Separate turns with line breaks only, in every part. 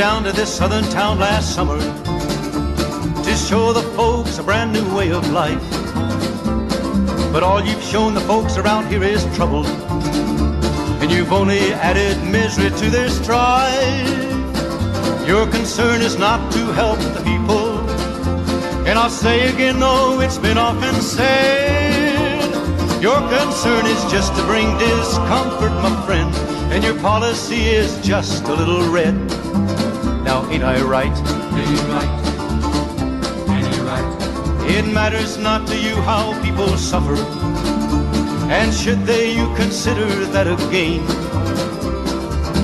down to this southern town last summer to show the folks a brand new way of life. But all you've shown the folks around here is trouble, and you've only added misery to their strife. Your concern is not to help the people, and I'll say again, though it's been often said, your concern is just to bring discomfort, my friend, and your policy is just a little red. Ain't I right?
Ain't you right? Ain't you right?
It matters not to you how people suffer, and should they, you consider that a gain.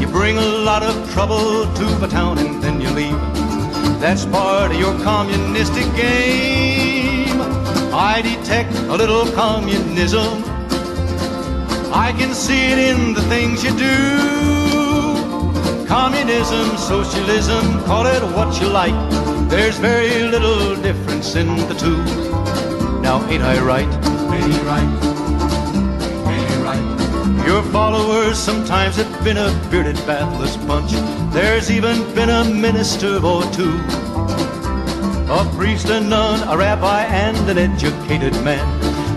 You bring a lot of trouble to the town and then you leave. That's part of your communistic game. I detect a little communism. I can see it in the things you do. Communism, socialism, call it what you like. There's very little difference in the two. Now, ain't I right?
Ain't you right? Right?
Your followers sometimes have been a bearded, bathless bunch. There's even been a minister or two. A priest, a nun, a rabbi, and an educated man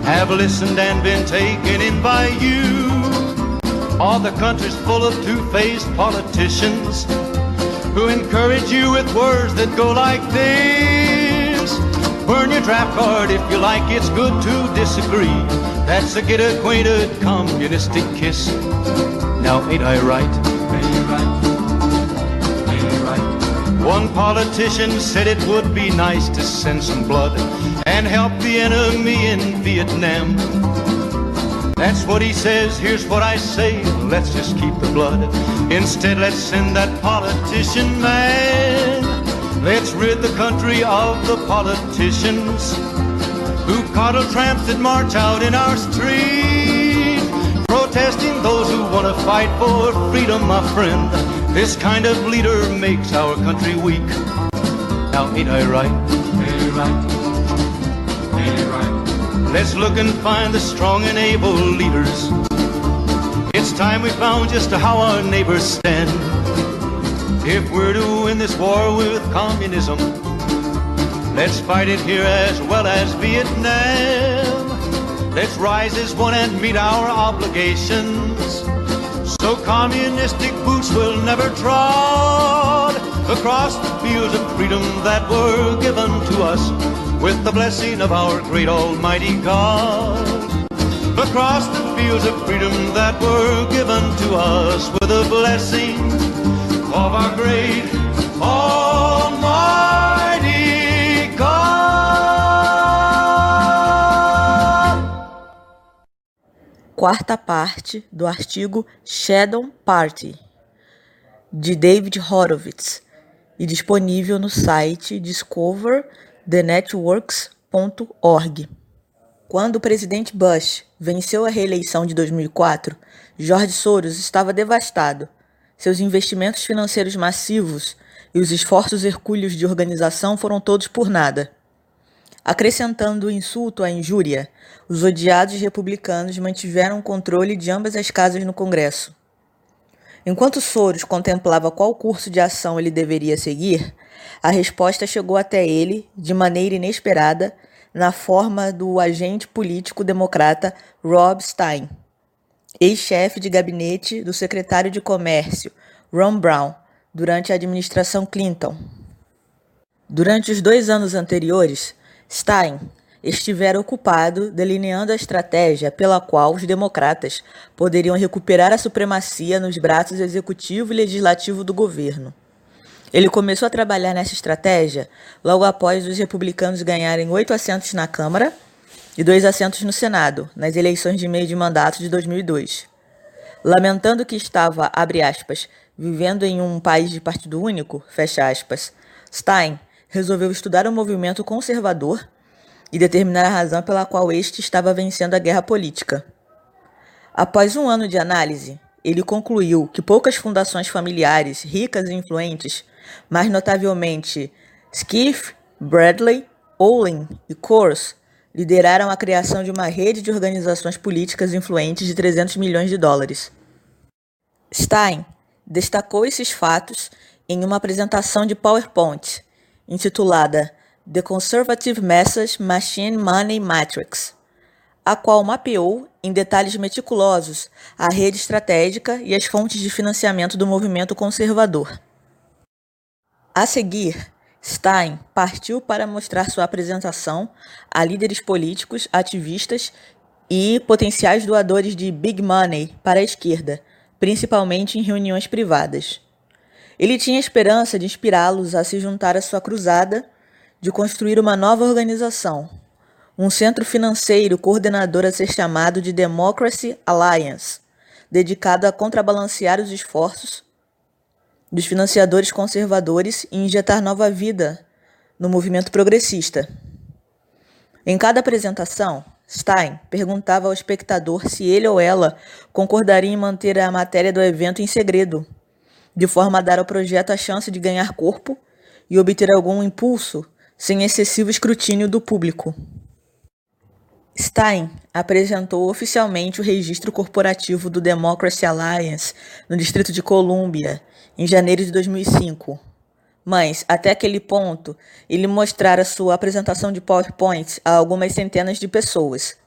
have listened and been taken in by you. All the country's full of two-faced politicians who encourage you with words that go like this. Burn your draft card if you like, it's good to disagree. That's a get acquainted communistic kiss. Now, ain't I right?
Ain't you right? Ain't you right?
One politician said it would be nice to send some blood and help the enemy in Vietnam. That's what he says, here's what I say, let's just keep the blood. Instead, let's send that politician man. Let's rid the country of the politicians who coddle tramps that march out in our street, protesting those who want to fight for freedom, my friend. This kind of leader makes our country weak. Now, ain't I right?
Ain't you right? Ain't you right?
Let's look and find the strong and able leaders. It's time we found just how our neighbors stand. If we're to win this war with communism, let's fight it here as well as Vietnam. Let's rise as one and meet our obligations. So communistic boots will never trod across the fields of freedom that were given to us with the blessing of our great almighty God. Across the fields of freedom that were given to us with the blessing of our great almighty God.
Quarta parte do artigo Shadow Party, de David Horowitz, e disponível no site discoverthenetworks.org. Quando o presidente Bush venceu a reeleição de 2004, George Soros estava devastado. Seus investimentos financeiros massivos e os esforços hercúleos de organização foram todos por nada. Acrescentando o insulto à injúria, os odiados republicanos mantiveram o controle de ambas as casas no Congresso. Enquanto Soros contemplava qual curso de ação ele deveria seguir, a resposta chegou até ele, de maneira inesperada, na forma do agente político democrata Rob Stein, ex-chefe de gabinete do secretário de Comércio Ron Brown durante a administração Clinton. Durante os dois anos anteriores, Stein estivera ocupado delineando a estratégia pela qual os democratas poderiam recuperar a supremacia nos braços executivo e legislativo do governo. Ele começou a trabalhar nessa estratégia logo após os republicanos ganharem oito assentos na Câmara e dois assentos no Senado, nas eleições de meio de mandato de 2002. Lamentando que estava, abre aspas, vivendo em um país de partido único, fecha aspas, Stein resolveu estudar o movimento conservador e determinar a razão pela qual este estava vencendo a guerra política. Após um ano de análise, ele concluiu que poucas fundações familiares ricas e influentes, mais notavelmente Skiff, Bradley, Olin e Coors, lideraram a criação de uma rede de organizações políticas influentes de 300 milhões de dólares. Stein destacou esses fatos em uma apresentação de PowerPoint intitulada The Conservative Message Machine Money Matrix, a qual mapeou em detalhes meticulosos a rede estratégica e as fontes de financiamento do movimento conservador. A seguir, Stein partiu para mostrar sua apresentação a líderes políticos, ativistas e potenciais doadores de big money para a esquerda, principalmente em reuniões privadas. Ele tinha esperança de inspirá-los a se juntar à sua cruzada de construir uma nova organização, um centro financeiro coordenador a ser chamado de Democracy Alliance, dedicado a contrabalancear os esforços dos financiadores conservadores e injetar nova vida no movimento progressista. Em cada apresentação, Stein perguntava ao espectador se ele ou ela concordaria em manter a matéria do evento em segredo, de forma a dar ao projeto a chance de ganhar corpo e obter algum impulso sem excessivo escrutínio do público. Stein apresentou oficialmente o registro corporativo do Democracy Alliance no Distrito de Colômbia em janeiro de 2005. Mas, até aquele ponto, ele mostrara sua apresentação de PowerPoint a algumas centenas de pessoas.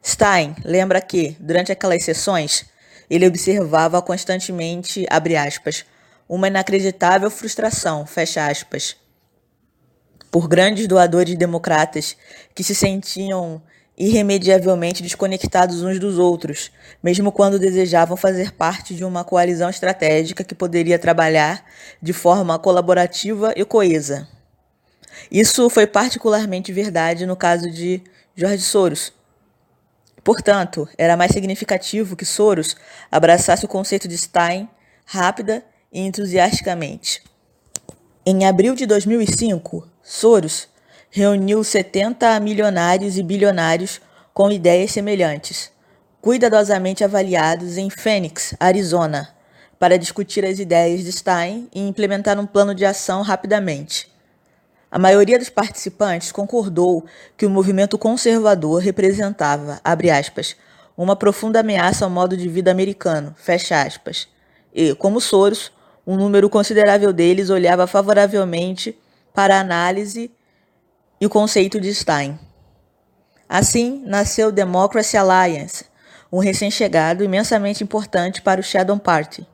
Stein lembra que, durante aquelas sessões, ele observava constantemente, aspas, uma inacreditável frustração, fecha aspas, por grandes doadores democratas que se sentiam irremediavelmente desconectados uns dos outros, mesmo quando desejavam fazer parte de uma coalizão estratégica que poderia trabalhar de forma colaborativa e coesa. Isso foi particularmente verdade no caso de George Soros. Portanto, era mais significativo que Soros abraçasse o conceito de Stein rápida e entusiasticamente. Em abril de 2005, Soros reuniu 70 milionários e bilionários com ideias semelhantes, cuidadosamente avaliados em Phoenix, Arizona, para discutir as ideias de Stein e implementar um plano de ação rapidamente. A maioria dos participantes concordou que o movimento conservador representava, abre aspas, uma profunda ameaça ao modo de vida americano, fecha aspas. E, como Soros, um número considerável deles olhava favoravelmente para a análise e o conceito de Stein. Assim, nasceu o Democracy Alliance, um recém-chegado imensamente importante para o Shadow Party.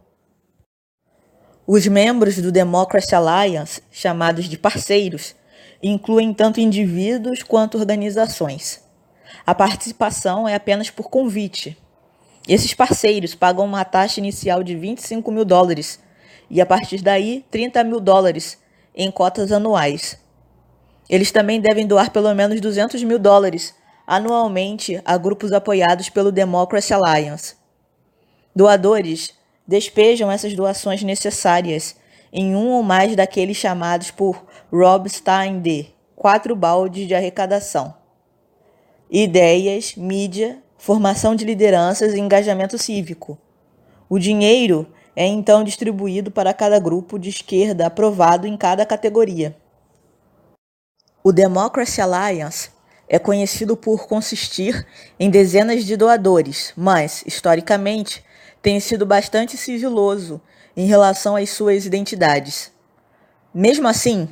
Os membros do Democracy Alliance, chamados de parceiros, incluem tanto indivíduos quanto organizações. A participação é apenas por convite. Esses parceiros pagam uma taxa inicial de 25 mil dólares e, a partir daí, 30 mil dólares em cotas anuais. Eles também devem doar pelo menos 200 mil dólares anualmente a grupos apoiados pelo Democracy Alliance. Doadores despejam essas doações necessárias em um ou mais daqueles chamados por Rob Stein de quatro baldes de arrecadação. Ideias, mídia, formação de lideranças e engajamento cívico. O dinheiro é então distribuído para cada grupo de esquerda aprovado em cada categoria. O Democracy Alliance é conhecido por consistir em dezenas de doadores, mas, historicamente, tem sido bastante sigiloso em relação às suas identidades. Mesmo assim,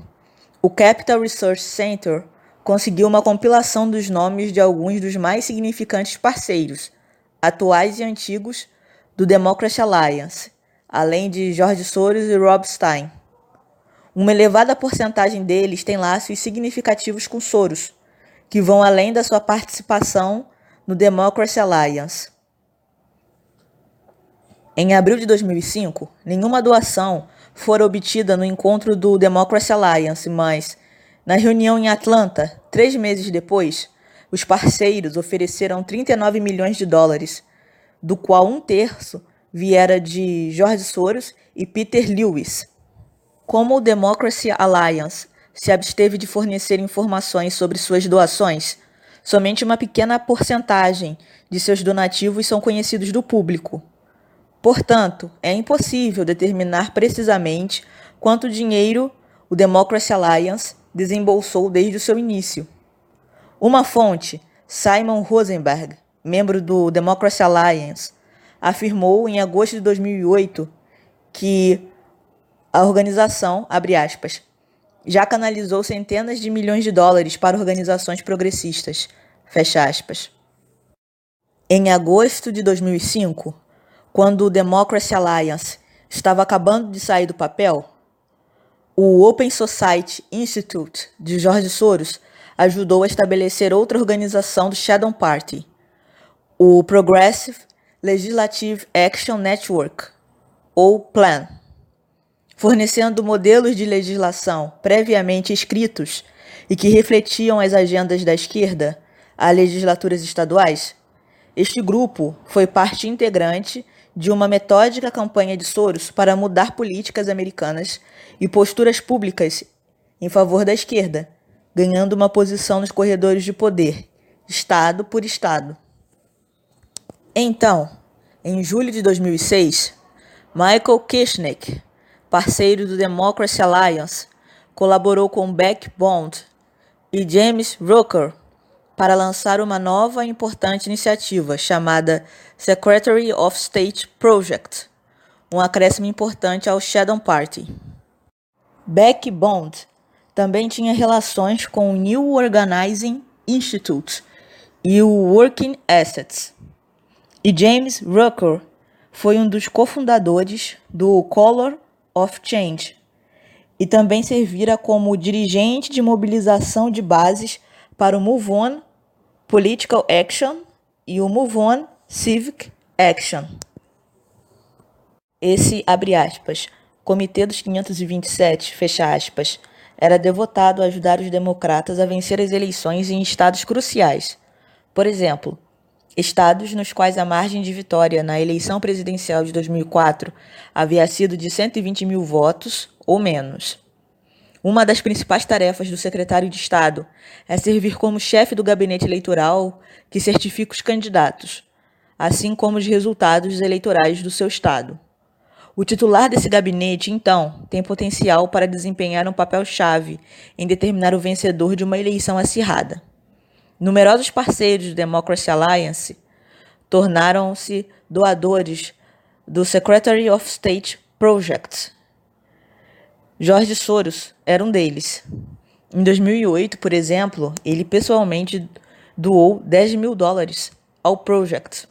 o Capital Research Center conseguiu uma compilação dos nomes de alguns dos mais significantes parceiros, atuais e antigos, do Democracy Alliance, além de George Soros e Rob Stein. Uma elevada porcentagem deles tem laços significativos com Soros, que vão além da sua participação no Democracy Alliance. Em abril de 2005, nenhuma doação fora obtida no encontro do Democracy Alliance, mas, na reunião em Atlanta, três meses depois, os parceiros ofereceram 39 milhões de dólares, do qual um terço viera de George Soros e Peter Lewis. Como o Democracy Alliance se absteve de fornecer informações sobre suas doações, somente uma pequena porcentagem de seus donativos são conhecidos do público. Portanto, é impossível determinar precisamente quanto dinheiro o Democracy Alliance desembolsou desde o seu início. Uma fonte, Simon Rosenberg, membro do Democracy Alliance, afirmou em agosto de 2008 que A organização, abre aspas, já canalizou centenas de milhões de dólares para organizações progressistas, fecha aspas. Em agosto de 2005, quando o Democracy Alliance estava acabando de sair do papel, o Open Society Institute de George Soros ajudou a estabelecer outra organização do Shadow Party, o Progressive Legislative Action Network, ou PLAN, fornecendo modelos de legislação previamente escritos e que refletiam as agendas da esquerda a legislaturas estaduais. Este grupo foi parte integrante de uma metódica campanha de Soros para mudar políticas americanas e posturas públicas em favor da esquerda, ganhando uma posição nos corredores de poder, estado por estado. Então, em julho de 2006, Michael Kishnick, parceiro do Democracy Alliance, colaborou com Beck Bond e James Rooker para lançar uma nova e importante iniciativa chamada Secretary of State Project, um acréscimo importante ao Shadow Party. Beck Bond também tinha relações com o New Organizing Institute e o Working Assets. E James Rucker foi um dos cofundadores do Color of Change e também servira como dirigente de mobilização de bases para o Move On Political Action e o Move On Civic Action. Esse, abre aspas, Comitê dos 527, fecha aspas, era devotado a ajudar os democratas a vencer as eleições em estados cruciais. Por exemplo, estados nos quais a margem de vitória na eleição presidencial de 2004 havia sido de 120 mil votos ou menos. Uma das principais tarefas do secretário de Estado é servir como chefe do gabinete eleitoral que certifica os candidatos, assim como os resultados eleitorais do seu Estado. O titular desse gabinete, então, tem potencial para desempenhar um papel-chave em determinar o vencedor de uma eleição acirrada. Numerosos parceiros do Democracy Alliance tornaram-se doadores do Secretary of State Project. Jorge Soros era um deles. Em 2008, por exemplo, ele pessoalmente doou 10 mil dólares ao Project.